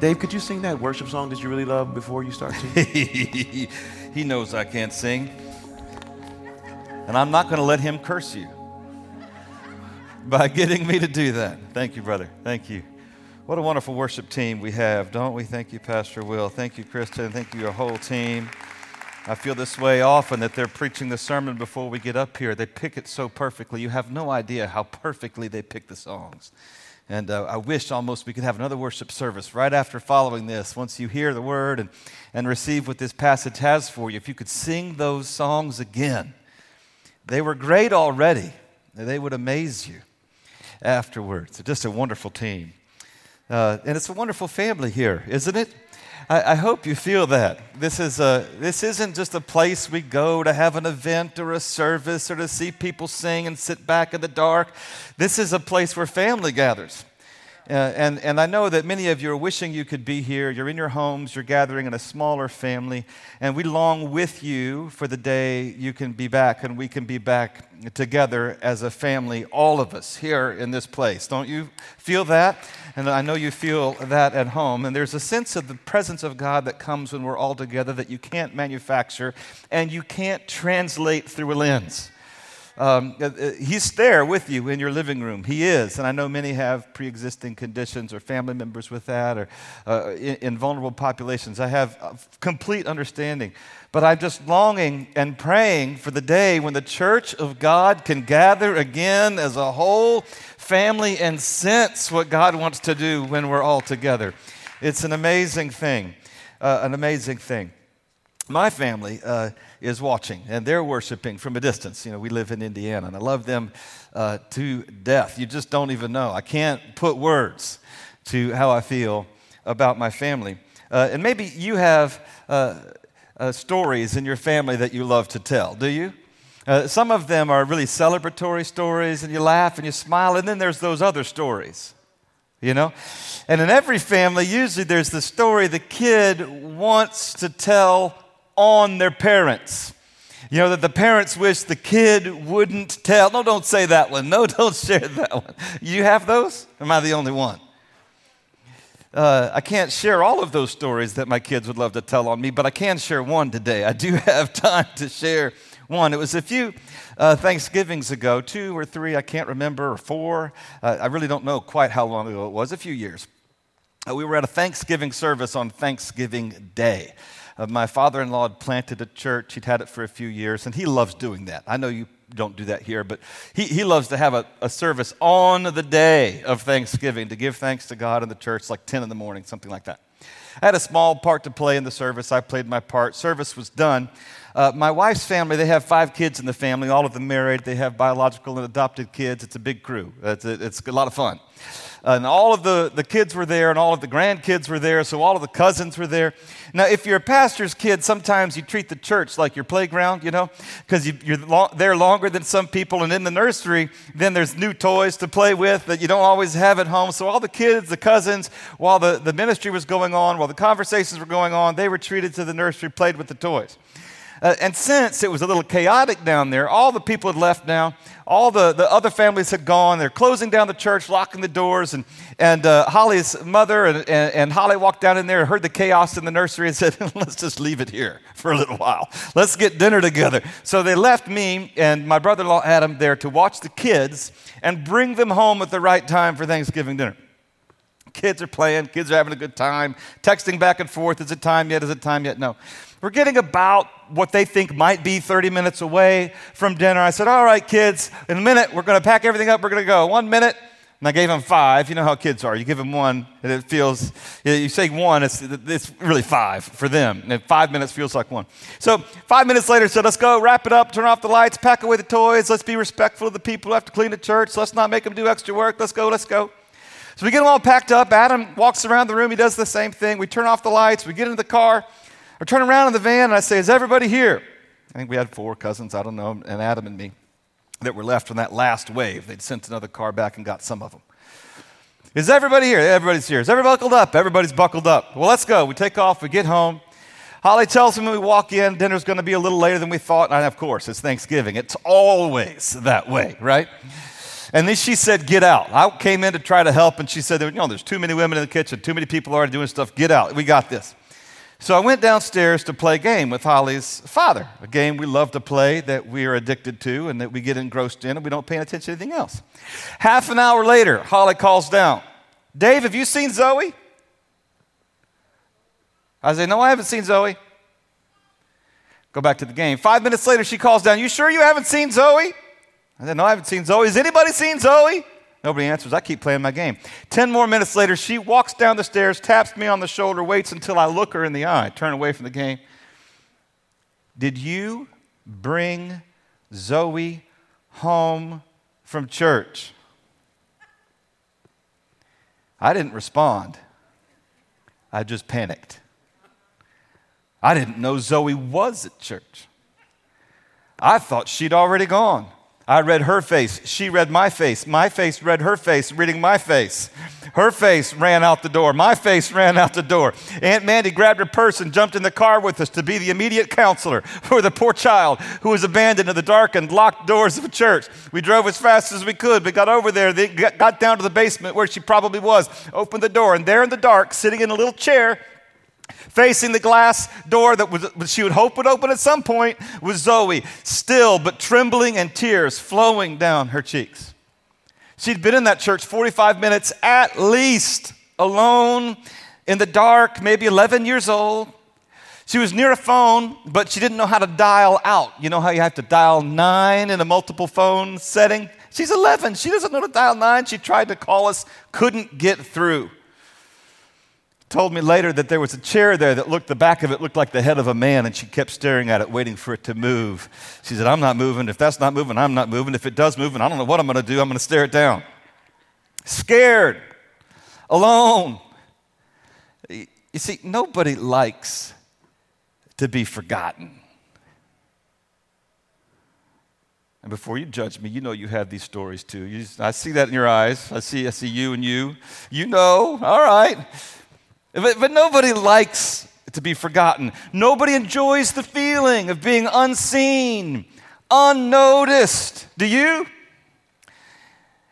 Dave, could you sing that worship song that you really love before you start he knows I can't sing. And I'm not going to let him curse you by getting me to do that. Thank you, brother. Thank you. What a wonderful worship team we have, don't we? Thank you, Pastor Will. Thank you, Kristen. Thank you, your whole team. I feel this way often that they're preaching the sermon before we get up here. They pick it so perfectly. You have no idea how perfectly they pick the songs. And uh, I wish almost we could have another worship service right after following this. Once you hear the word and, and receive what this passage has for you, if you could sing those songs again. They were great already, they would amaze you afterwards. Just a wonderful team. Uh, and it's a wonderful family here, isn't it? I, I hope you feel that. This, is a, this isn't just a place we go to have an event or a service or to see people sing and sit back in the dark. This is a place where family gathers. Uh, and, and I know that many of you are wishing you could be here. You're in your homes, you're gathering in a smaller family, and we long with you for the day you can be back and we can be back together as a family, all of us here in this place. Don't you feel that? And I know you feel that at home. And there's a sense of the presence of God that comes when we're all together that you can't manufacture and you can't translate through a lens. Um, uh, uh, he's there with you in your living room. He is. And I know many have pre existing conditions or family members with that or uh, in, in, vulnerable populations. I have complete understanding. But I'm just longing and praying for the day when the church of God can gather again as a whole family and sense what God wants to do when we're all together. It's an amazing thing. Uh, an amazing thing. My family. Uh, is watching and they're worshiping from a distance. You know, we live in Indiana and I love them uh, to death. You just don't even know. I can't put words to how I feel about my family. Uh, and maybe you have uh, uh stories in your family that you love to tell, do you? Uh, some of them are really celebratory stories and you laugh and you smile, and then there's those other stories you know? And in every family, usually there's the story the kid wants to tell on their parents. You know, that the parents wish the kid wouldn't tell. No, don't say that one. No, don't share that one. You have those? am I the only one? Uh, I can't share all of those stories that my kids would love to tell on me, but I can share one today. I do have time to share one. It was a few uh, Thanksgivings ago, two or three, I can't remember, or four. Uh, I really don't know quite how long ago it was, a few years. Uh, we were at a Thanksgiving service on Thanksgiving Day. My father in law had planted a church. He'd had it for a few years, and he loves doing that. I know you don't do that here, but he, he loves to have a, a service on the day of Thanksgiving to give thanks to God in the church, like 10 in the morning, something like that. I had a small part to play in the service. I played my part. Service was done. Uh, my wife's family, they have five kids in the family, all of them married. They have biological and adopted kids. It's a big crew, it's a, it's a lot of fun and all of the, the kids were there, and all of the grandkids were there, so all of the cousins were there. Now, if you're a pastor's kid, sometimes you treat the church like your playground, you know, because you, are lo- there longer than some people, and in the nursery, then there's new toys to play with that you don't always have at home. So, all the kids, the cousins, while the, the ministry was going on, while the conversations were going on, they were treated to the nursery, played with the toys. Uh, and since it was a little chaotic down there, all the people had left now. All the, the other families had gone. They're closing down the church, locking the doors. And, and uh, Holly's mother and, and, and, Holly walked down in there and heard the chaos in the nursery and said, Let's just leave it here for a little while. Let's get dinner together. So they left me and my brother in law Adam there to watch the kids and bring them home at the right time for Thanksgiving dinner. Kids are playing, kids are having a good time, texting back and forth. Is it time yet? Is it time yet? No. We're getting about what they think might be 30 minutes away from dinner. I said, All right, kids, in a minute, we're going to pack everything up. We're going to go. One minute. And I gave them five. You know how kids are. You give them one, and it feels, you say one, it's, it's really five for them. And five minutes feels like one. So five minutes later, said, let's go, wrap it up, turn off the lights, pack away the toys. Let's be respectful of the people who have to clean the church. Let's not make them do extra work. Let's go, let's go. So we get them all packed up. Adam walks around the room. He does the same thing. We turn off the lights. We get into the car. I turn around in the van and I say, Is everybody here? I think we had four cousins, I don't know, and Adam and me that were left from that last wave. They'd sent another car back and got some of them. Is everybody here? Everybody's here. Is everybody buckled up? Everybody's buckled up. Well, let's go. We take off, we get home. Holly tells me when we walk in, dinner's going to be a little later than we thought. And of course, it's Thanksgiving. It's always that way, right? And then she said, Get out. I came in to try to help, and she said, You know, there's too many women in the kitchen, too many people already doing stuff. Get out. We got this. So I went downstairs to play a game with Holly's father, a game we love to play that we are addicted to and that we get engrossed in and we don't pay attention to anything else. Half an hour later, Holly calls down, Dave, have you seen Zoe? I say, No, I haven't seen Zoe. Go back to the game. Five minutes later, she calls down, You sure you haven't seen Zoe? I said, No, I haven't seen Zoe. Has anybody seen Zoe? Nobody answers. I keep playing my game. Ten more minutes later, she walks down the stairs, taps me on the shoulder, waits until I look her in the eye, turn away from the game. Did you bring Zoe home from church? I didn't respond. I just panicked. I didn't know Zoe was at church. I thought she'd already gone. I read her face. She read my face. My face read her face, reading my face. Her face ran out the door. My face ran out the door. Aunt Mandy grabbed her purse and jumped in the car with us to be the immediate counselor for the poor child who was abandoned in the darkened, locked doors of a church. We drove as fast as we could, but got over there, they got down to the basement where she probably was, opened the door, and there in the dark, sitting in a little chair, facing the glass door that was, she would hope would open at some point was Zoe, still but trembling and tears flowing down her cheeks. She'd been in that church 45 minutes at least, alone in the dark, maybe 11 years old. She was near a phone, but she didn't know how to dial out. You know how you have to dial nine in a multiple phone setting? She's 11. She doesn't know to dial nine. She tried to call us, couldn't get through told me later that there was a chair there that looked, the back of it looked like the head of a man, and she kept staring at it, waiting for it to move. She said, I'm not moving. If that's not moving, I'm not moving. If it does move, and I don't know what I'm going to do, I'm going to stare it down. Scared, alone. You see, nobody likes to be forgotten. And before you judge me, you know you have these stories too. I see that in your eyes. I see, I see you and you. You know, all right. But, but nobody likes to be forgotten. Nobody enjoys the feeling of being unseen, unnoticed. Do you?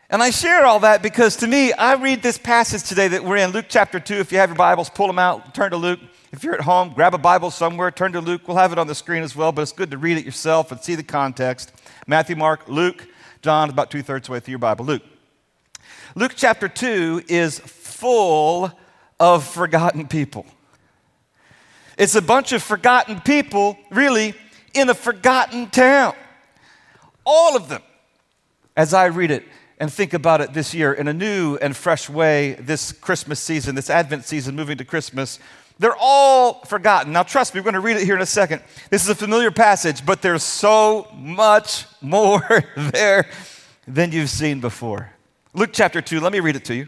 And I share all that because to me, I read this passage today that we're in, Luke chapter 2. If you have your Bibles, pull them out, turn to Luke. If you're at home, grab a Bible somewhere, turn to Luke. We'll have it on the screen as well, but it's good to read it yourself and see the context. Matthew, Mark, Luke, John, about two thirds way through your Bible. Luke. Luke chapter 2 is full of forgotten people. It's a bunch of forgotten people, really, in a forgotten town. All of them, as I read it and think about it this year in a new and fresh way, this Christmas season, this Advent season, moving to Christmas, they're all forgotten. Now, trust me, we're going to read it here in a second. This is a familiar passage, but there's so much more there than you've seen before. Luke chapter 2, let me read it to you.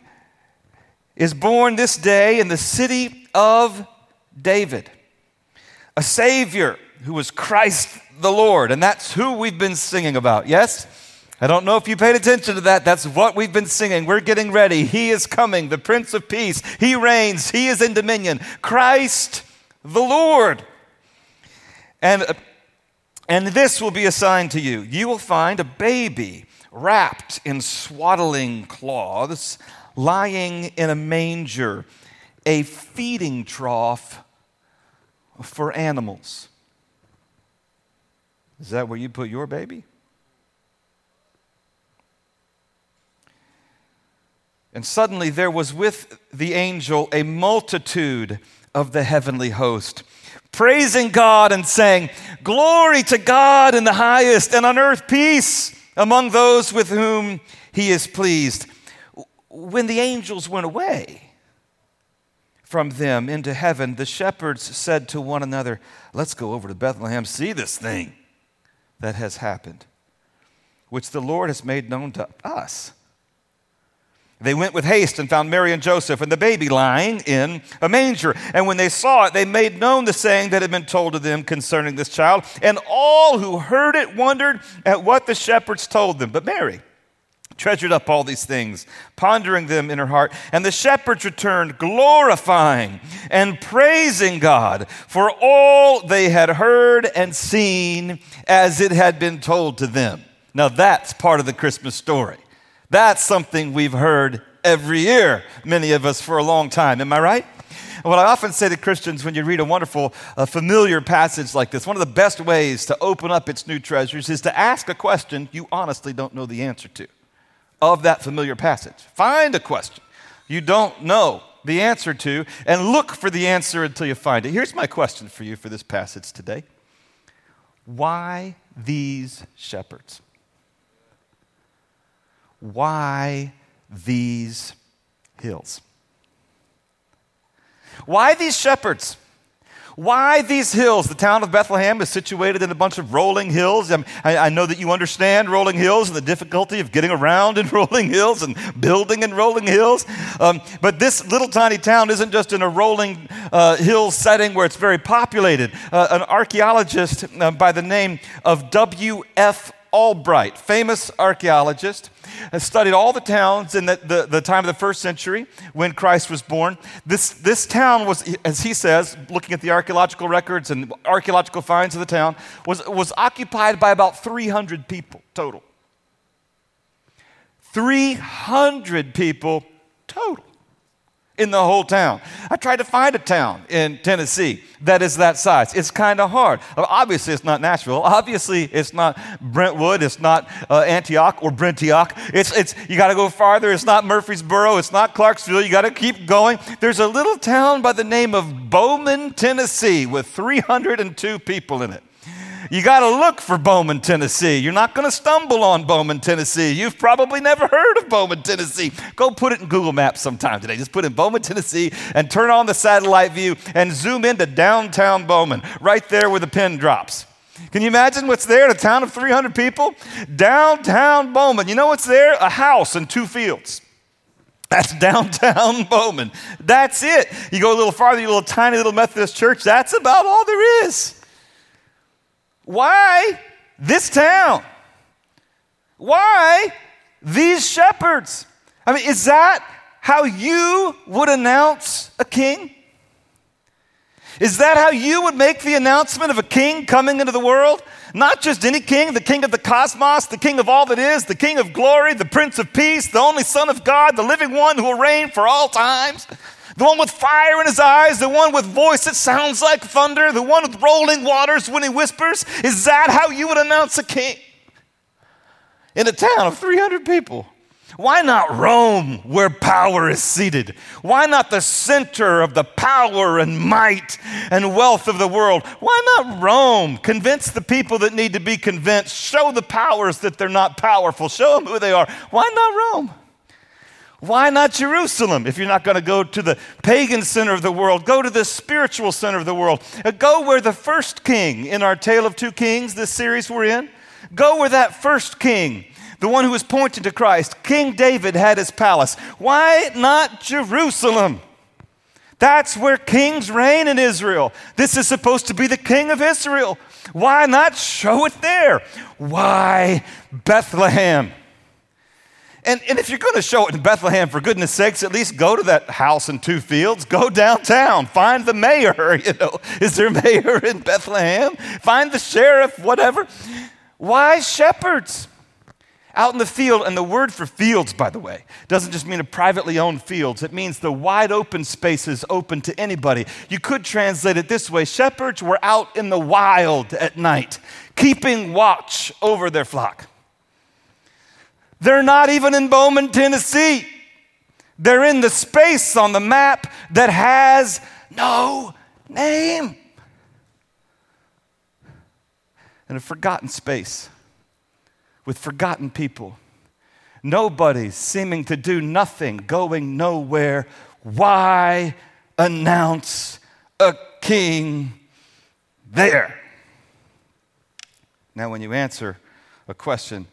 is born this day in the city of David, a Savior who is Christ the Lord. And that's who we've been singing about, yes? I don't know if you paid attention to that. That's what we've been singing. We're getting ready. He is coming, the Prince of Peace. He reigns, He is in dominion. Christ the Lord. And, and this will be a sign to you you will find a baby wrapped in swaddling cloths lying in a manger, a feeding trough for animals. Is that where you put your baby? And suddenly there was with the angel a multitude of the heavenly host, praising God and saying, Glory to God in the highest, and on earth peace among those with whom he is pleased. When the angels went away from them into heaven, the shepherds said to one another, Let's go over to Bethlehem, see this thing that has happened, which the Lord has made known to us. They went with haste and found Mary and Joseph and the baby lying in a manger. And when they saw it, they made known the saying that had been told to them concerning this child. And all who heard it wondered at what the shepherds told them. But Mary treasured up all these things, pondering them in her heart. And the shepherds returned, glorifying and praising God for all they had heard and seen as it had been told to them. Now, that's part of the Christmas story. That's something we've heard every year, many of us for a long time. Am I right? What I often say to Christians when you read a wonderful, uh, familiar passage like this, one of the best ways to open up its new treasures is to ask a question you honestly don't know the answer to of that familiar passage. Find a question you don't know the answer to and look for the answer until you find it. Here's my question for you for this passage today Why these shepherds? why these hills? Why these shepherds? Why these hills? The town of Bethlehem is situated in a bunch of rolling hills. I, I, know that you understand rolling hills and the difficulty of getting around in rolling hills and building in rolling hills. Um, but this little tiny town isn't just in a rolling uh, hill setting where it's very populated. Uh, an archaeologist uh, by the name of W.F. Albright, famous archaeologist, has studied all the towns in the, the, the, time of the first century when Christ was born. This, this town was, as he says, looking at the archaeological records and archaeological finds of the town, was, was occupied by about 300 people total. 300 people total in the whole town. I tried to find a town in Tennessee that is that size. It's kind of hard. Obviously, it's not Nashville. Obviously, it's not Brentwood. It's not uh, Antioch or Brentioch. It's, it's, you got to go farther. It's not Murfreesboro. It's not Clarksville. You got to keep going. There's a little town by the name of Bowman, Tennessee, with 302 people in it. You got to look for Bowman, Tennessee. You're not going to stumble on Bowman, Tennessee. You've probably never heard of Bowman, Tennessee. Go put it in Google Maps sometime today. Just put in Bowman, Tennessee and turn on the satellite view and zoom into downtown Bowman, right there where the pin drops. Can you imagine what's there in a town of 300 people? Downtown Bowman. You know what's there? A house and two fields. That's downtown Bowman. That's it. You go a little farther, you little tiny little Methodist church. That's about all there is. Why this town? Why these shepherds? I mean, is that how you would announce a king? Is that how you would make the announcement of a king coming into the world? Not just any king, the king of the cosmos, the king of all that is, the king of glory, the prince of peace, the only son of God, the living one who will reign for all times. The one with fire in his eyes, the one with voice that sounds like thunder, the one with rolling waters when he whispers. Is that how you would announce a king? In a town of 300 people. Why not Rome, where power is seated? Why not the center of the power and might and wealth of the world? Why not Rome? Convince the people that need to be convinced. Show the powers that they're not powerful. Show them who they are. Why not Rome? Why not Jerusalem? If you're not going to go to the pagan center of the world, go to the spiritual center of the world. Uh, go where the first king in our Tale of Two Kings, this series we're in, go where that first king, the one who was pointing to Christ, King David had his palace. Why not Jerusalem? That's where kings reign in Israel. This is supposed to be the king of Israel. Why not show it there? Why Bethlehem? And, and if you're going to show it in Bethlehem, for goodness sakes, at least go to that house in two fields. Go downtown. Find the mayor. You know, is there a mayor in Bethlehem? Find the sheriff, whatever. Why shepherds? Out in the field, and the word for fields, by the way, doesn't just mean a privately owned fields. It means the wide open spaces open to anybody. You could translate it this way shepherds were out in the wild at night, keeping watch over their flock. They're not even in Bowman, Tennessee. They're in the space on the map that has no name. In a forgotten space with forgotten people, nobody seeming to do nothing, going nowhere. Why announce a king there? Now, when you answer a question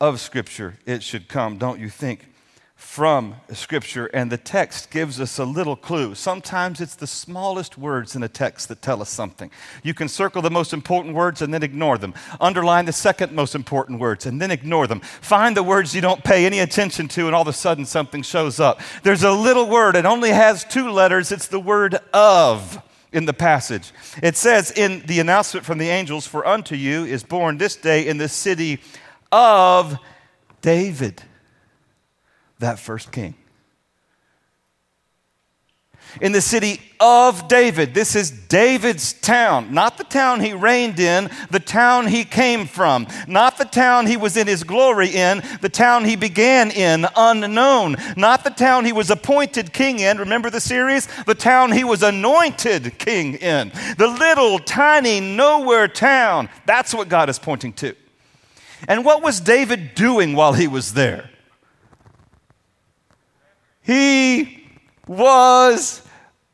of Scripture, it should come, don't you think, from Scripture, and the text gives us a little clue. Sometimes it's the smallest words in a text that tell us something. You can circle the most important words and then ignore them. Underline the second most important words and then ignore them. Find the words you don't pay any attention to, and all of a sudden something shows up. There's a little word, it only has two letters. It's the word of in the passage. It says in the announcement from the angels, For unto you is born this day in the city of David that first king. In the city of David. This is David's town, not the town he reigned in, the town he came from, not the town he was in his glory in, the town he began in, unknown, not the town he was appointed king in. Remember the series? The town he was anointed king in. The little, tiny, nowhere town. That's what God is pointing to. And what was David doing while he was there? He was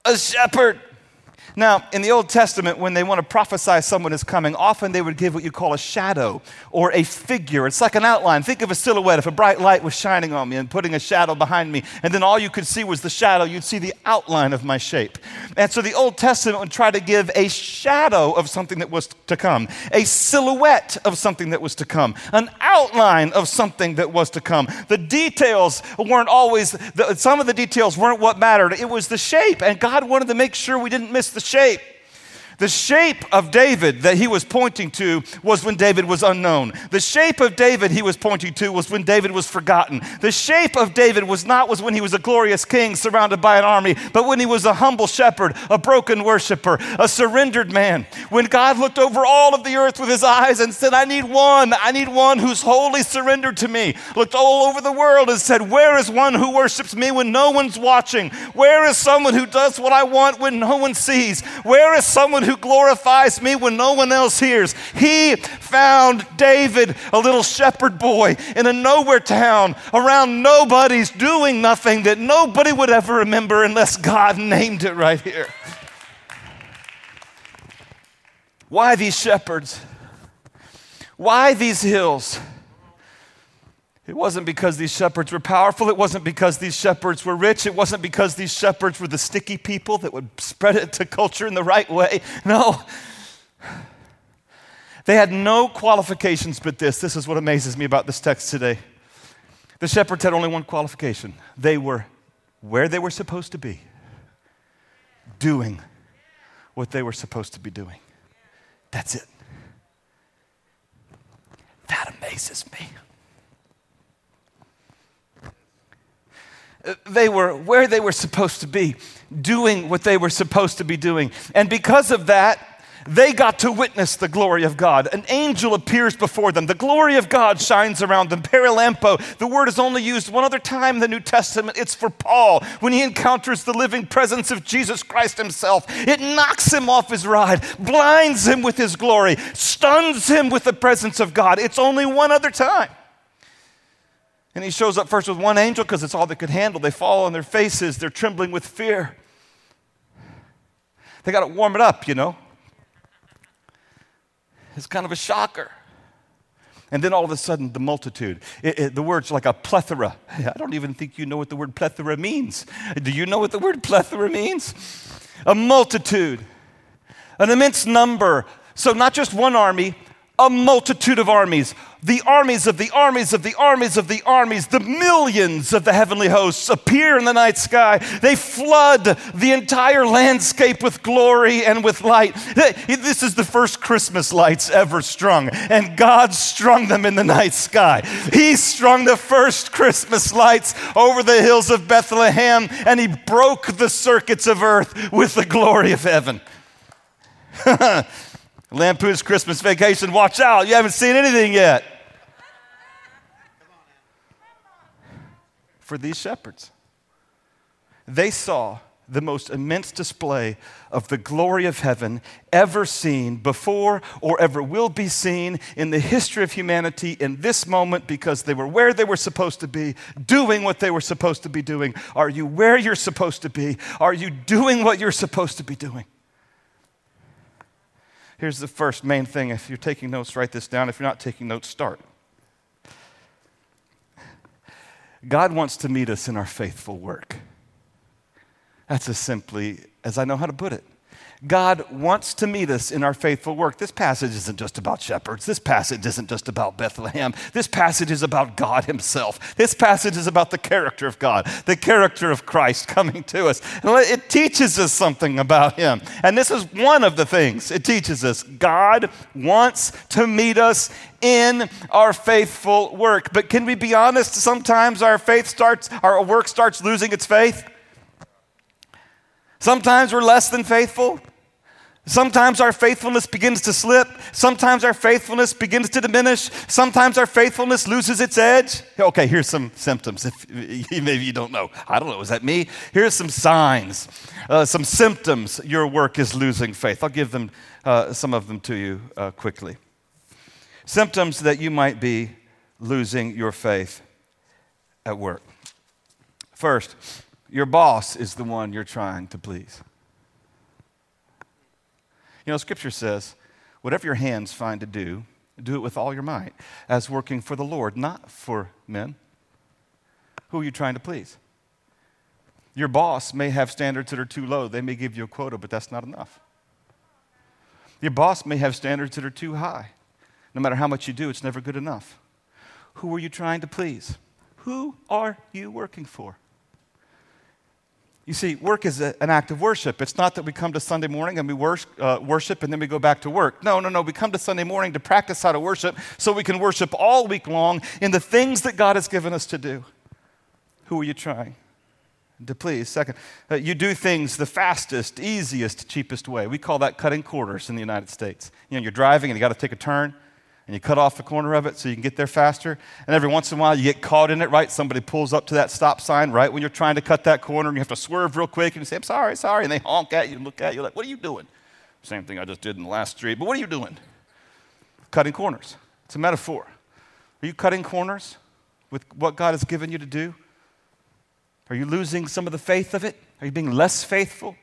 a shepherd. Now, in the Old Testament, when they want to prophesy someone is coming, often they would give what you call a shadow or a figure. It's like an outline. Think of a silhouette. If a bright light was shining on me and putting a shadow behind me, and then all you could see was the shadow, you'd see the outline of my shape. And so the Old Testament would try to give a shadow of something that was to come, a silhouette of something that was to come, an outline of something that was to come. The details weren't always, the, some of the details weren't what mattered. It was the shape, and God wanted to make sure we didn't miss the shape. The shape of David that he was pointing to was when David was unknown. The shape of David he was pointing to was when David was forgotten. The shape of David was not was when he was a glorious king surrounded by an army, but when he was a humble shepherd, a broken worshiper, a surrendered man. When God looked over all of the earth with his eyes and said, I need one, I need one who's wholly surrendered to me. Looked all over the world and said, Where is one who worships me when no one's watching? Where is someone who does what I want when no one sees? Where is someone who glorifies me when no one else hears. He found David, a little shepherd boy in a nowhere town around nobody's doing nothing that nobody would ever remember unless God named it right here. Why these shepherds? Why these hills? It wasn't because these shepherds were powerful. It wasn't because these shepherds were rich. It wasn't because these shepherds were the sticky people that would spread it to culture in the right way. No. They had no qualifications but this. This is what amazes me about this text today. The shepherds had only one qualification they were where they were supposed to be, doing what they were supposed to be doing. That's it. That amazes me. They were where they were supposed to be, doing what they were supposed to be doing. And because of that, they got to witness the glory of God. An angel appears before them. The glory of God shines around them. Perilampo, the word is only used one other time in the New Testament. It's for Paul when he encounters the living presence of Jesus Christ himself. It knocks him off his ride, blinds him with his glory, stuns him with the presence of God. It's only one other time. And he shows up first with one angel because it's all they could handle. They fall on their faces, they're trembling with fear. They got to warm it up, you know. It's kind of a shocker. And then all of a sudden, the multitude. It, it, the word's like a plethora. I don't even think you know what the word plethora means. Do you know what the word plethora means? A multitude, an immense number. So, not just one army, a multitude of armies, the armies of the armies of the armies of the armies, the millions of the heavenly hosts appear in the night sky. They flood the entire landscape with glory and with light. This is the first Christmas lights ever strung, and God strung them in the night sky. He strung the first Christmas lights over the hills of Bethlehem, and He broke the circuits of earth with the glory of heaven. Lampoon's Christmas Vacation, watch out, you haven't seen anything yet. For these shepherds, they saw the most immense display of the glory of heaven ever seen before or ever will be seen in the history of humanity in this moment because they were where they were supposed to be, doing what they were supposed to be doing. Are you where you're supposed to be? Are you doing what you're supposed to be doing? Here's the first main thing. If you're taking notes, write this down. If you're not taking notes, start. God wants to meet us in our faithful work. That's as simply as I know how to put it. God wants to meet us in our faithful work. This passage isn't just about shepherds. This passage isn't just about Bethlehem. This passage is about God Himself. This passage is about the character of God, the character of Christ coming to us. It teaches us something about Him. And this is one of the things it teaches us. God wants to meet us in our faithful work. But can we be honest? Sometimes our faith starts, our work starts losing its faith. Sometimes we're less than faithful. Sometimes our faithfulness begins to slip. Sometimes our faithfulness begins to diminish. Sometimes our faithfulness loses its edge. Okay, here's some symptoms. If maybe you don't know, I don't know. Is that me? Here's some signs, uh, some symptoms. Your work is losing faith. I'll give them uh, some of them to you uh, quickly. Symptoms that you might be losing your faith at work. First, your boss is the one you're trying to please. You know, Scripture says, whatever your hands find to do, do it with all your might, as working for the Lord, not for men. Who are you trying to please? Your boss may have standards that are too low. They may give you a quota, but that's not enough. Your boss may have standards that are too high. No matter how much you do, it's never good enough. Who are you trying to please? Who are you working for? You see, work is a, an act of worship. It's not that we come to Sunday morning and we worship, uh, worship and then we go back to work. No, no, no. We come to Sunday morning to practice how to worship so we can worship all week long in the things that God has given us to do. Who are you trying to please? Second, uh, you do things the fastest, easiest, cheapest way. We call that cutting quarters in the United States. You know, you're driving and you got to take a turn and you cut off the corner of it so you can get there faster. And every once in a while, you get caught in it, right? Somebody pulls up to that stop sign right when you're trying to cut that corner, and you have to swerve real quick, and you say, I'm sorry, sorry. And they honk at you and look at you like, What are you doing? Same thing I just did in the last street, but what are you doing? Cutting corners. It's a metaphor. Are you cutting corners with what God has given you to do? Are you losing some of the faith of it? Are you being less faithful?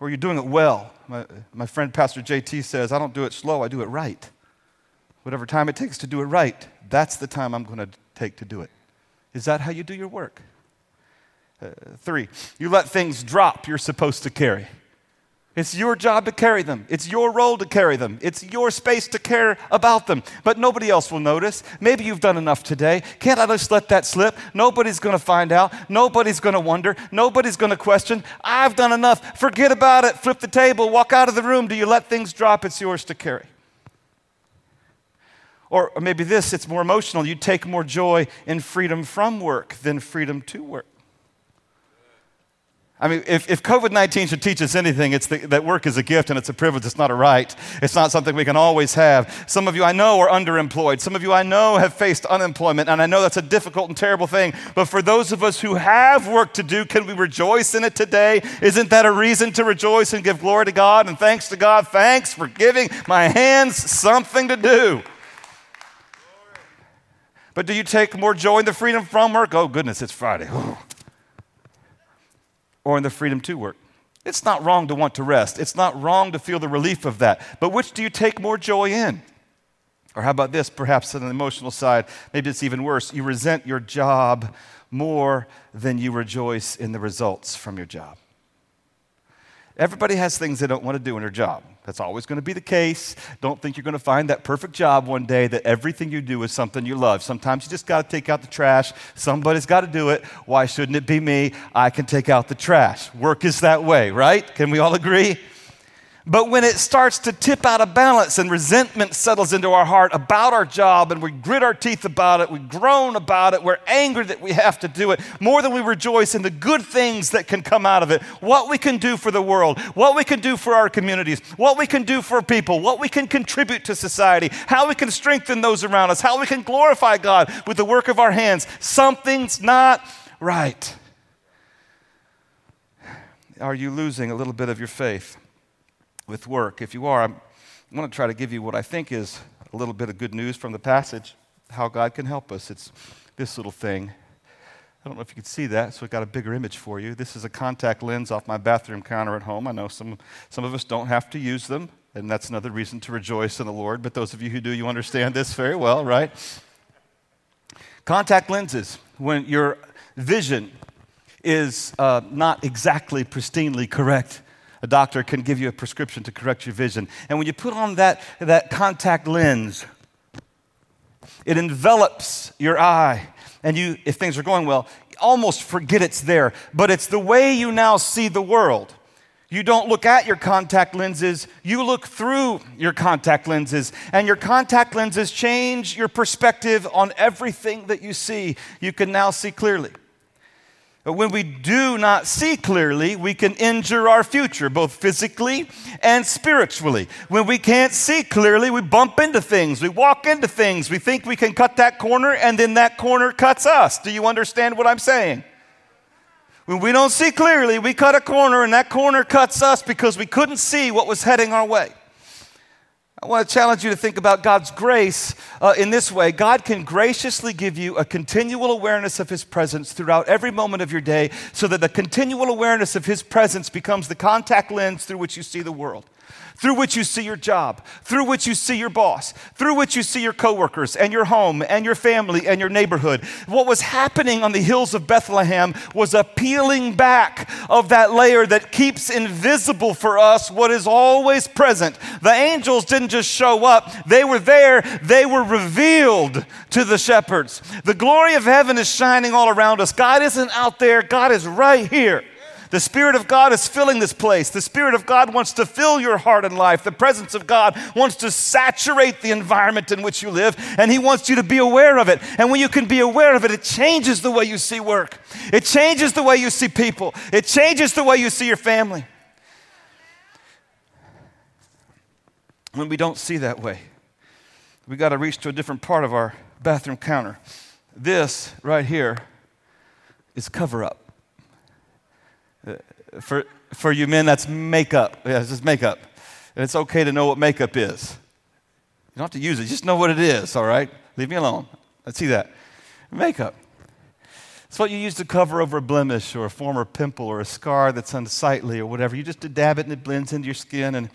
Or are you doing it well? My, my friend Pastor JT says, I don't do it slow, I do it right. Whatever time it takes to do it right, that's the time I'm going to take to do it. Is that how you do your work? Uh, three, you let things drop you're supposed to carry. It's your job to carry them. It's your role to carry them. It's your space to care about them. But nobody else will notice. Maybe you've done enough today. Can't I just let that slip? Nobody's going to find out. Nobody's going to wonder. Nobody's going to question. I've done enough. Forget about it. Flip the table. Walk out of the room. Do you let things drop? It's yours to carry. Or, maybe this, it's more emotional. You take more joy in freedom from work than freedom to work. I mean, if, if COVID 19 should teach us anything, it's the, that work is a gift and it's a privilege, it's not a right. It's not something we can always have. Some of you I know are underemployed. Some of you I know have faced unemployment, and I know that's a difficult and terrible thing. But for those of us who have work to do, can we rejoice in it today? Isn't that a reason to rejoice and give glory to God and thanks to God? Thanks for giving my hands something to do. But do you take more joy in the freedom from work? Oh, goodness, it's Friday. or in the freedom to work? It's not wrong to want to rest. It's not wrong to feel the relief of that. But which do you take more joy in? Or how about this, perhaps on the emotional side? Maybe it's even worse. You resent your job more than you rejoice in the results from your job. Everybody has things they don't want to do in their job. That's always going to be the case. Don't think you're going to find that perfect job one day that everything you do is something you love. Sometimes you just got to take out the trash. Somebody's got to do it. Why shouldn't it be me? I can take out the trash. Work is that way, right? Can we all agree? But when it starts to tip out of balance and resentment settles into our heart about our job and we grit our teeth about it, we groan about it, we're angry that we have to do it, more than we rejoice in the good things that can come out of it, what we can do for the world, what we can do for our communities, what we can do for people, what we can contribute to society, how we can strengthen those around us, how we can glorify God with the work of our hands, something's not right. Are you losing a little bit of your faith with work? If you are, I'm going to try to give you what I think is a little bit of good news from the passage, how God can help us. It's this little thing. I don't know if you can see that, so I've got a bigger image for you. This is a contact lens off my bathroom counter at home. I know some, some of us don't have to use them, and that's another reason to rejoice in the Lord, but those of you who do, you understand this very well, right? Contact lenses, when your vision is uh, not exactly pristinely correct, a doctor can give you a prescription to correct your vision. And when you put on that, that contact lens, it envelops your eye. And you, if things are going well, almost forget it's there. But it's the way you now see the world. You don't look at your contact lenses, you look through your contact lenses. And your contact lenses change your perspective on everything that you see. You can now see clearly. But when we do not see clearly, we can injure our future, both physically and spiritually. When we can't see clearly, we bump into things, we walk into things, we think we can cut that corner, and then that corner cuts us. Do you understand what I'm saying? When we don't see clearly, we cut a corner, and that corner cuts us because we couldn't see what was heading our way. I want to challenge you to think about God's grace uh, in this way. God can graciously give you a continual awareness of His presence throughout every moment of your day so that the continual awareness of His presence becomes the contact lens through which you see the world through which you see your job, through which you see your boss, through which you see your coworkers and your home and your family and your neighborhood. What was happening on the hills of Bethlehem was a peeling back of that layer that keeps invisible for us what is always present. The angels didn't just show up, they were there, they were revealed to the shepherds. The glory of heaven is shining all around us. God isn't out there, God is right here. The Spirit of God is filling this place. The Spirit of God wants to fill your heart and life. The presence of God wants to saturate the environment in which you live, and He wants you to be aware of it. And when you can be aware of it, it changes the way you see work, it changes the way you see people, it changes the way you see your family. When we don't see that way, we got to reach to a different part of our bathroom counter. This right here is cover up for, for you men, that's makeup. Yeah, it's just makeup. And it's okay to know what makeup is. You don't have to use it, just know what it is, all right? Leave me alone. Let's see that. Makeup. It's what you use to cover over a blemish or a former pimple or a scar that's unsightly or whatever. You just dab it and it blends into your skin. And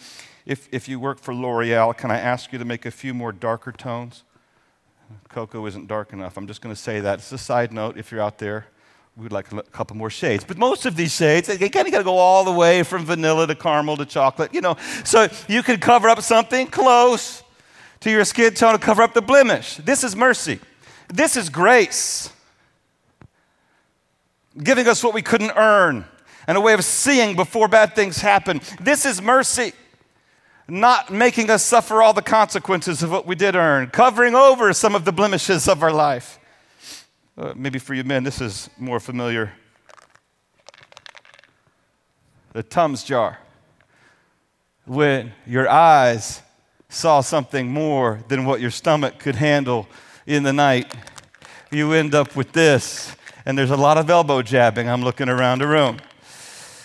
if, if you work for L'Oreal, can I ask you to make a few more darker tones? Cocoa isn't dark enough. I'm just going to say that. It's a side note if you're out there we'd like a couple more shades. But most of these shades, they kind of got to go all the way from vanilla to caramel to chocolate, you know. So you can cover up something close to your skin tone to cover up the blemish. This is mercy. This is grace. Giving us what we couldn't earn and a way of seeing before bad things happen. This is mercy. Not making us suffer all the consequences of what we did earn, covering over some of the blemishes of our life. Uh, maybe for you men, this is more familiar. The Tums jar. When your eyes saw something more than what your stomach could handle in the night, you end up with this. And there's a lot of elbow jabbing. I'm looking around the room.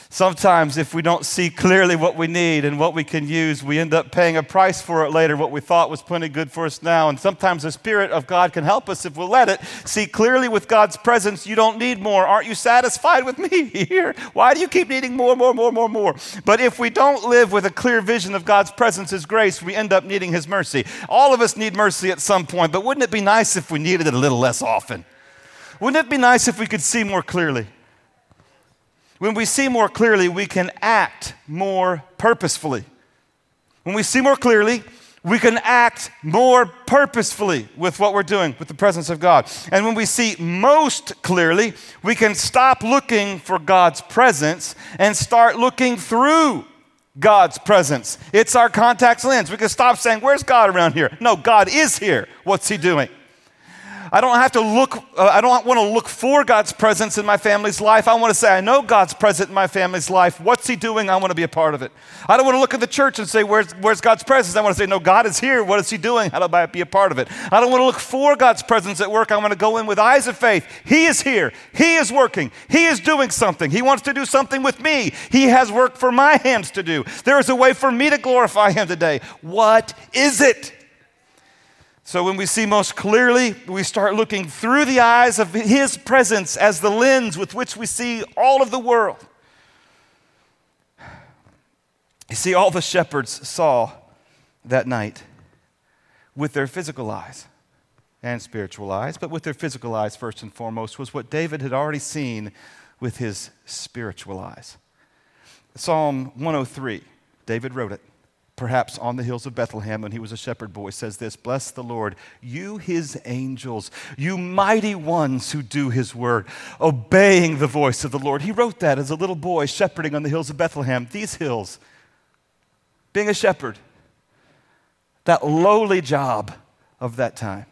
Sometimes, if we don't see clearly what we need and what we can use, we end up paying a price for it later, what we thought was plenty good for us now. And sometimes the Spirit of God can help us if we'll let it. See clearly with God's presence, you don't need more. Aren't you satisfied with me here? Why do you keep needing more, more, more, more, more? But if we don't live with a clear vision of God's presence, His grace, we end up needing His mercy. All of us need mercy at some point, but wouldn't it be nice if we needed it a little less often? Wouldn't it be nice if we could see more clearly? When we see more clearly, we can act more purposefully. When we see more clearly, we can act more purposefully with what we're doing with the presence of God. And when we see most clearly, we can stop looking for God's presence and start looking through God's presence. It's our contact lens. We can stop saying, Where's God around here? No, God is here. What's He doing? I don't have to look, uh, I don't want to look for God's presence in my family's life. I want to say, I know God's present in my family's life. What's He doing? I want to be a part of it. I don't want to look at the church and say, Where's, where's God's presence? I want to say, No, God is here. What is He doing? How do I be a part of it? I don't want to look for God's presence at work. I want to go in with eyes of faith. He is here. He is working. He is doing something. He wants to do something with me. He has work for my hands to do. There is a way for me to glorify Him today. What is it? So, when we see most clearly, we start looking through the eyes of His presence as the lens with which we see all of the world. You see, all the shepherds saw that night with their physical eyes and spiritual eyes, but with their physical eyes, first and foremost, was what David had already seen with his spiritual eyes. Psalm 103, David wrote it perhaps on the hills of Bethlehem when he was a shepherd boy, says this Bless the Lord, you his angels, you mighty ones who do his word, obeying the voice of the Lord. He wrote that as a little boy shepherding on the hills of Bethlehem. These hills, being a shepherd, that lowly job of that time.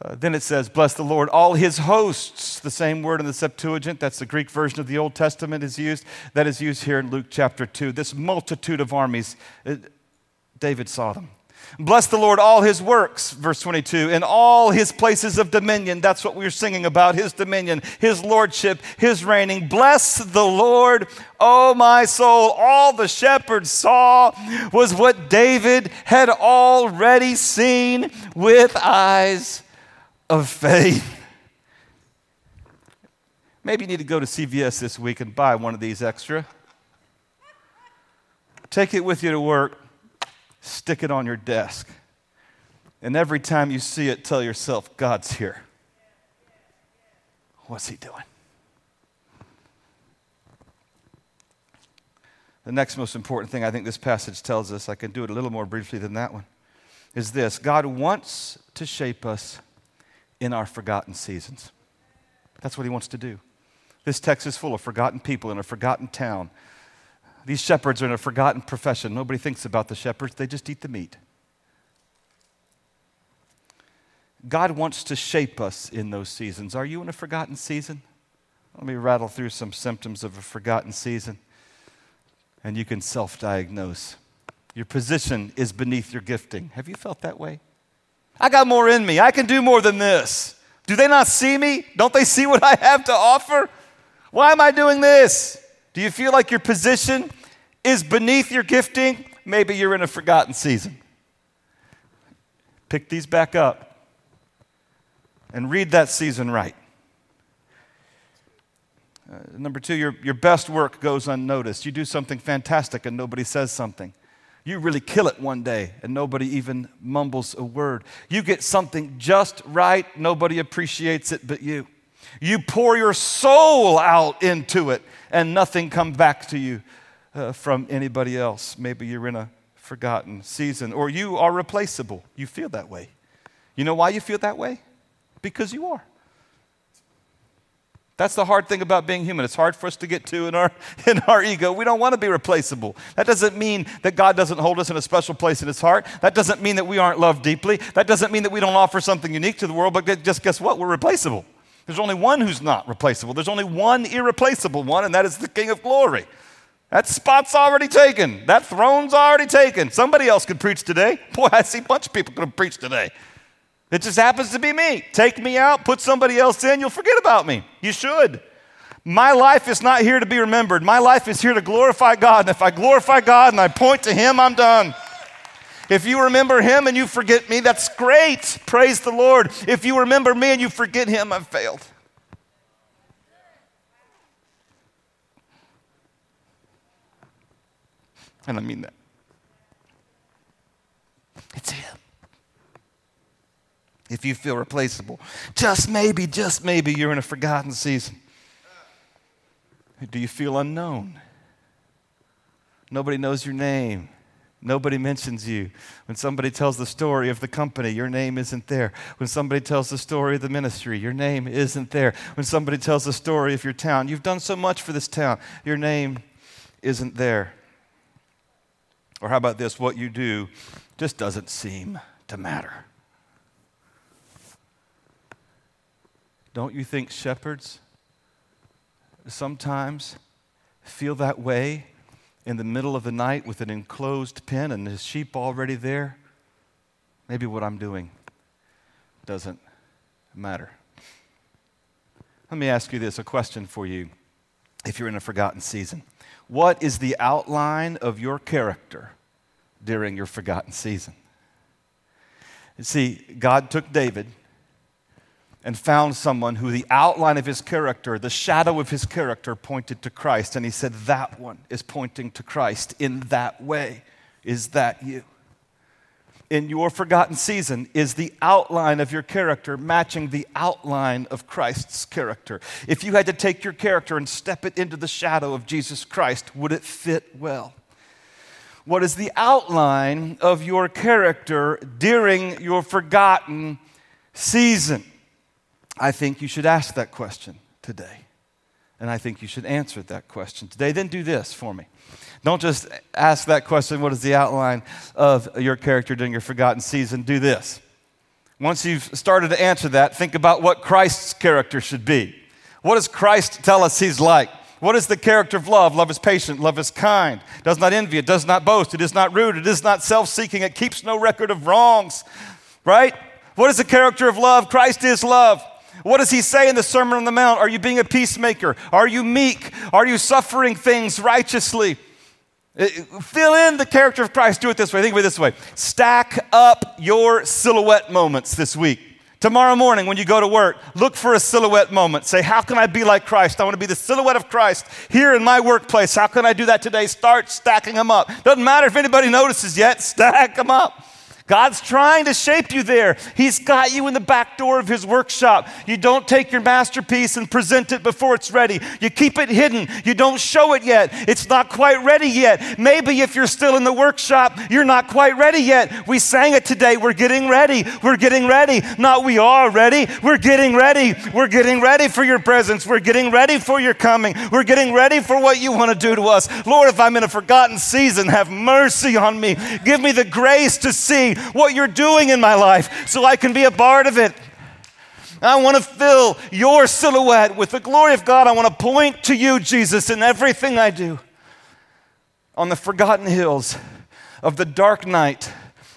Uh, then it says, Bless the Lord, all his hosts. The same word in the Septuagint, that's the Greek version of the Old Testament, is used. That is used here in Luke chapter 2. This multitude of armies, uh, David saw them. Bless the Lord, all his works, verse 22, in all his places of dominion. That's what we are singing about his dominion, his lordship, his reigning. Bless the Lord, oh my soul. All the shepherds saw was what David had already seen with eyes of faith. Maybe you need to go to CVS this week and buy one of these extra. Take it with you to work, stick it on your desk. And every time you see it, tell yourself, God's here. What's He doing? The next most important thing I think this passage tells us, I can do it a little more briefly than that one, is this God wants to shape us in our forgotten seasons. That's what he wants to do. This text is full of forgotten people in a forgotten town. These shepherds are in a forgotten profession. Nobody thinks about the shepherds, they just eat the meat. God wants to shape us in those seasons. Are you in a forgotten season? Let me rattle through some symptoms of a forgotten season, and you can self diagnose. Your position is beneath your gifting. Have you felt that way? I got more in me. I can do more than this. Do they not see me? Don't they see what I have to offer? Why am I doing this? Do you feel like your position is beneath your gifting? Maybe you're in a forgotten season. Pick these back up and read that season right. Uh, number two, your, your best work goes unnoticed. You do something fantastic and nobody says something. You really kill it one day and nobody even mumbles a word. You get something just right, nobody appreciates it but you. You pour your soul out into it and nothing comes back to you uh, from anybody else. Maybe you're in a forgotten season or you are replaceable. You feel that way. You know why you feel that way? Because you are. That's the hard thing about being human. It's hard for us to get to in our, in our ego. We don't want to be replaceable. That doesn't mean that God doesn't hold us in a special place in his heart. That doesn't mean that we aren't loved deeply. That doesn't mean that we don't offer something unique to the world, but just guess what? We're replaceable. There's only one who's not replaceable. There's only one irreplaceable one, and that is the King of Glory. That spot's already taken. That throne's already taken. Somebody else could preach today. Boy, I see a bunch of people could have preached today. It just happens to be me. Take me out, put somebody else in, you'll forget about me. You should. My life is not here to be remembered. My life is here to glorify God. And if I glorify God and I point to Him, I'm done. If you remember Him and you forget me, that's great. Praise the Lord. If you remember me and you forget Him, I've failed. And I mean that. It's Him if you feel replaceable. Just maybe, just maybe you're in a forgotten season. Do you feel unknown? Nobody knows your name. Nobody mentions you. When somebody tells the story of the company, your name isn't there. When somebody tells the story of the ministry, your name isn't there. When somebody tells the story of your town, you've done so much for this town, your name isn't there. Or how about this? What you do just doesn't seem to matter. Don't you think shepherds sometimes feel that way in the middle of the night with an enclosed pen and his sheep already there? Maybe what I'm doing doesn't matter. Let me ask you this a question for you if you're in a forgotten season. What is the outline of your character during your forgotten season? See, God took David and found someone who the outline of his character, the shadow of his character, pointed to Christ. And he said, That one is pointing to Christ in that way. Is that you? In your forgotten season, is the outline of your character matching the outline of Christ's character? If you had to take your character and step it into the shadow of Jesus Christ, would it fit well? What is the outline of your character during your forgotten season? I think you should ask that question today. And I think you should answer that question today. Then do this for me. Don't just ask that question, what is the outline of your character during your forgotten season? Do this. Once you've started to answer that, think about what Christ's character should be. What does Christ tell us he's like? What is the character of love? Love is patient, love is kind, does not envy, it does not boast, it is not rude, it is not self seeking, it keeps no record of wrongs, right? What is the character of love? Christ is love. What does he say in the Sermon on the Mount? Are you being a peacemaker? Are you meek? Are you suffering things righteously? Uh, fill in the character of Christ. Do it this way. Think of it this way. Stack up your silhouette moments this week. Tomorrow morning, when you go to work, look for a silhouette moment. Say, How can I be like Christ? I want to be the silhouette of Christ here in my workplace. How can I do that today? Start stacking them up. Doesn't matter if anybody notices yet, stack them up. God's trying to shape you there. He's got you in the back door of His workshop. You don't take your masterpiece and present it before it's ready. You keep it hidden. You don't show it yet. It's not quite ready yet. Maybe if you're still in the workshop, you're not quite ready yet. We sang it today. We're getting ready. We're getting ready. Not we are ready. We're getting ready. We're getting ready for your presence. We're getting ready for your coming. We're getting ready for what you want to do to us. Lord, if I'm in a forgotten season, have mercy on me. Give me the grace to see what you're doing in my life so I can be a part of it. I want to fill your silhouette with the glory of God. I want to point to you, Jesus, in everything I do. On the forgotten hills of the dark night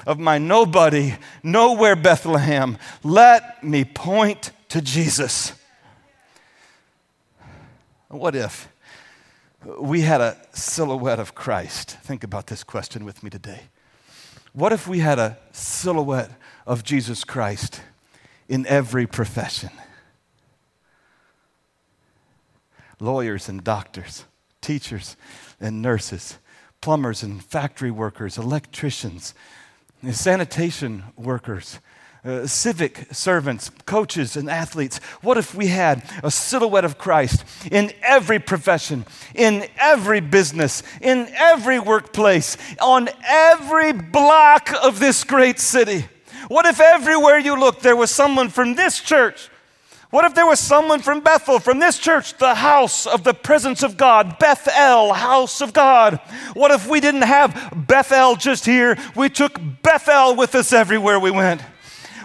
of my nobody, nowhere Bethlehem, let me point to Jesus. What if we had a silhouette of Christ? Think about this question with me today. What if we had a silhouette of Jesus Christ in every profession? Lawyers and doctors, teachers and nurses, plumbers and factory workers, electricians, sanitation workers, uh, civic servants, coaches, and athletes. What if we had a silhouette of Christ in every profession, in every business, in every workplace, on every block of this great city? What if everywhere you looked there was someone from this church? What if there was someone from Bethel, from this church, the house of the presence of God, Bethel, house of God? What if we didn't have Bethel just here? We took Bethel with us everywhere we went.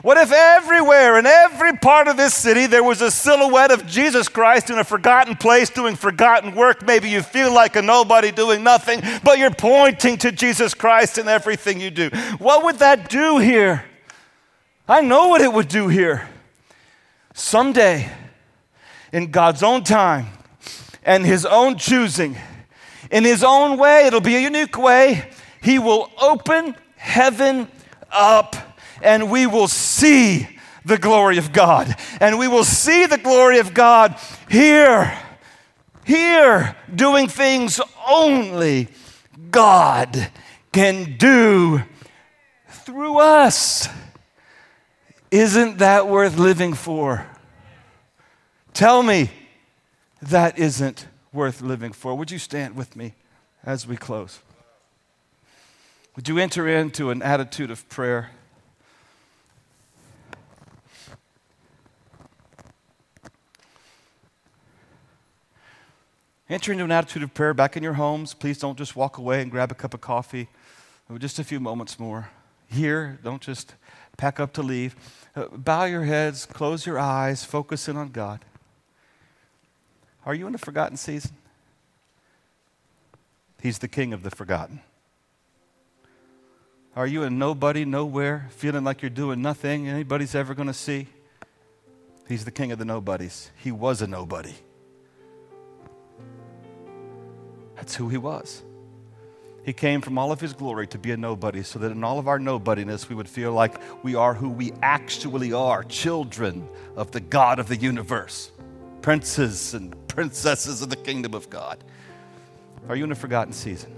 What if everywhere, in every part of this city, there was a silhouette of Jesus Christ in a forgotten place doing forgotten work? Maybe you feel like a nobody doing nothing, but you're pointing to Jesus Christ in everything you do. What would that do here? I know what it would do here. Someday, in God's own time and His own choosing, in His own way, it'll be a unique way, He will open heaven up and we will see the glory of God. And we will see the glory of God here, here, doing things only God can do through us. Isn't that worth living for? Tell me that isn't worth living for. Would you stand with me as we close? Would you enter into an attitude of prayer? Enter into an attitude of prayer back in your homes. Please don't just walk away and grab a cup of coffee. Just a few moments more. here. Don't just pack up to leave. Uh, bow your heads, close your eyes, focus in on God. Are you in a forgotten season? He's the king of the forgotten. Are you a nobody, nowhere, feeling like you're doing nothing anybody's ever going to see? He's the king of the nobodies. He was a nobody. That's who he was. He came from all of his glory to be a nobody, so that in all of our nobodiness, we would feel like we are who we actually are children of the God of the universe, princes and princesses of the kingdom of God. Are you in a forgotten season?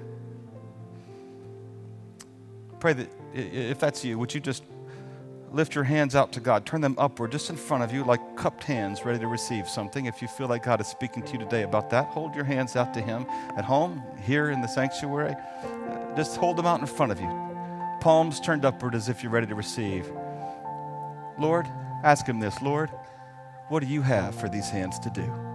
Pray that if that's you, would you just lift your hands out to God, turn them upward just in front of you, like cupped hands ready to receive something. If you feel like God is speaking to you today about that, hold your hands out to Him at home, here in the sanctuary. Just hold them out in front of you. Palms turned upward as if you're ready to receive. Lord, ask Him this Lord, what do you have for these hands to do?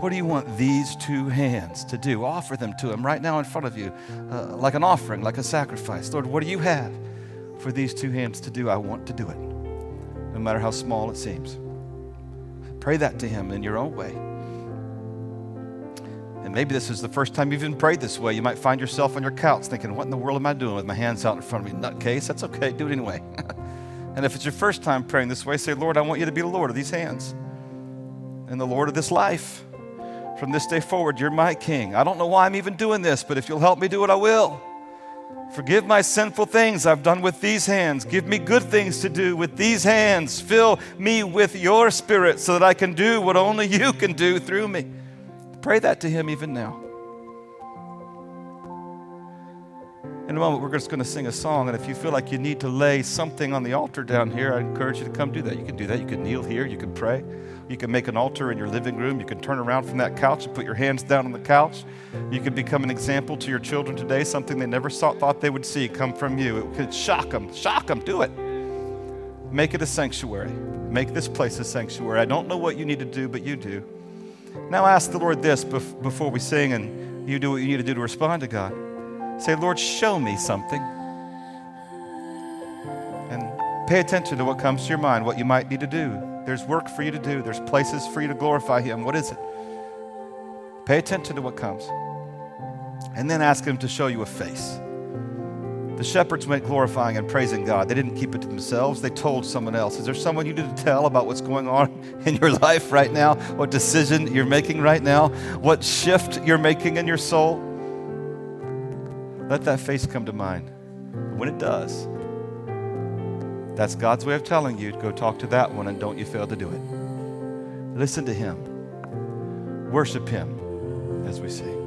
What do you want these two hands to do? Offer them to Him right now in front of you, uh, like an offering, like a sacrifice. Lord, what do you have for these two hands to do? I want to do it, no matter how small it seems. Pray that to Him in your own way. And maybe this is the first time you've even prayed this way. You might find yourself on your couch thinking, What in the world am I doing with my hands out in front of me? Nutcase, that's okay. Do it anyway. and if it's your first time praying this way, say, Lord, I want you to be the Lord of these hands and the Lord of this life. From this day forward, you're my king. I don't know why I'm even doing this, but if you'll help me do it, I will. Forgive my sinful things I've done with these hands. Give me good things to do with these hands. Fill me with your spirit so that I can do what only you can do through me. Pray that to Him even now. In a moment, we're just going to sing a song, and if you feel like you need to lay something on the altar down here, I encourage you to come do that. You can do that. You can kneel here, you can pray. You can make an altar in your living room. You can turn around from that couch and put your hands down on the couch. You can become an example to your children today, something they never thought they would see come from you. It could shock them. Shock them. Do it. Make it a sanctuary. Make this place a sanctuary. I don't know what you need to do, but you do. Now ask the Lord this before we sing and you do what you need to do to respond to God. Say, Lord, show me something. And pay attention to what comes to your mind, what you might need to do. There's work for you to do, there's places for you to glorify Him. What is it? Pay attention to what comes. And then ask Him to show you a face. The shepherds went glorifying and praising God. They didn't keep it to themselves, they told someone else. Is there someone you need to tell about what's going on in your life right now? What decision you're making right now? What shift you're making in your soul? Let that face come to mind. When it does, that's God's way of telling you to go talk to that one and don't you fail to do it. Listen to Him, worship Him as we sing.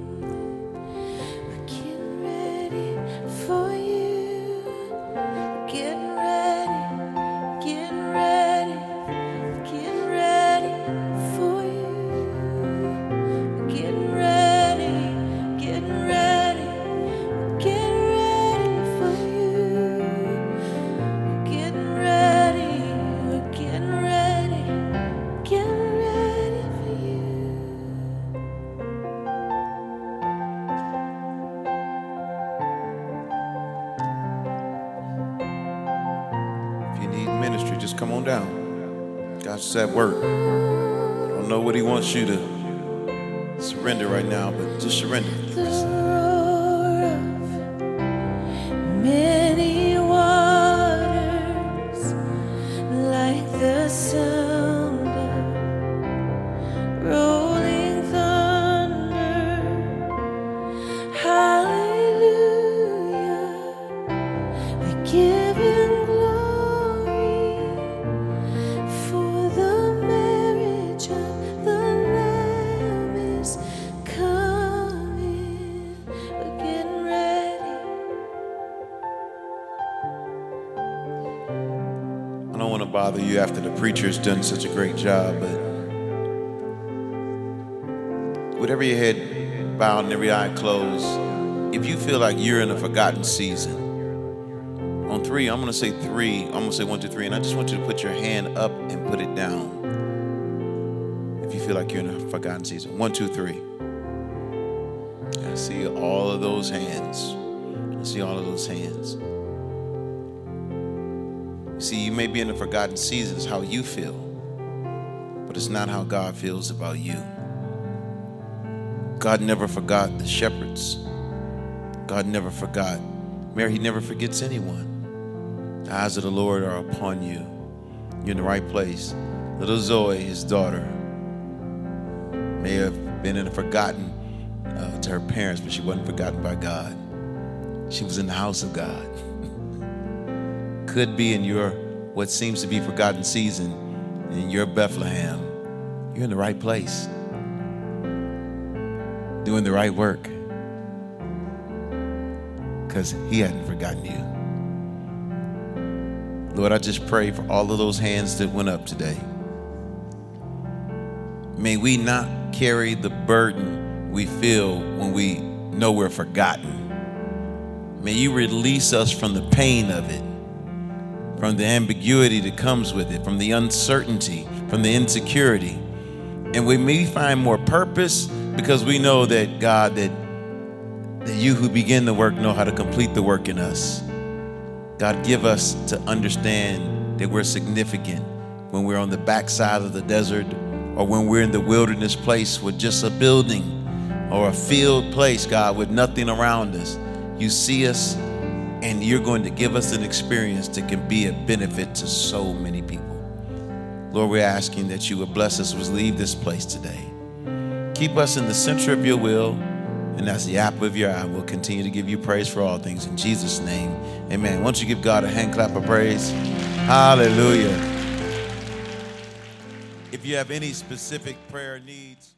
Preacher's done such a great job, but with every head bowed and every eye closed, if you feel like you're in a forgotten season, on three, I'm to say three. I'm to say one, two, three, and I just want you to put your hand up and put it down. If you feel like you're in a forgotten season, one, two, three. I see all of those hands. I see all of those hands. See, you may be in a forgotten season, it's how you feel, but it's not how God feels about you. God never forgot the shepherds. God never forgot. Mary, He never forgets anyone. The eyes of the Lord are upon you. You're in the right place. Little Zoe, his daughter, may have been in a forgotten uh, to her parents, but she wasn't forgotten by God. She was in the house of God. Could be in your what seems to be forgotten season in your Bethlehem. You're in the right place, doing the right work, because He hadn't forgotten you. Lord, I just pray for all of those hands that went up today. May we not carry the burden we feel when we know we're forgotten. May you release us from the pain of it, from the ambiguity that comes with it, from the uncertainty, from the insecurity. And we may find more purpose because we know that God, that, that you who begin the work know how to complete the work in us. God, give us to understand that we're significant when we're on the backside of the desert or when we're in the wilderness place with just a building or a field place, God, with nothing around us. You see us and you're going to give us an experience that can be a benefit to so many people. Lord, we're asking that you would bless us as we leave this place today. Keep us in the center of your will and as the apple of your eye, we'll continue to give you praise for all things. In Jesus' name, amen. Why don't you give God a hand clap of praise? Hallelujah. If you have any specific prayer needs,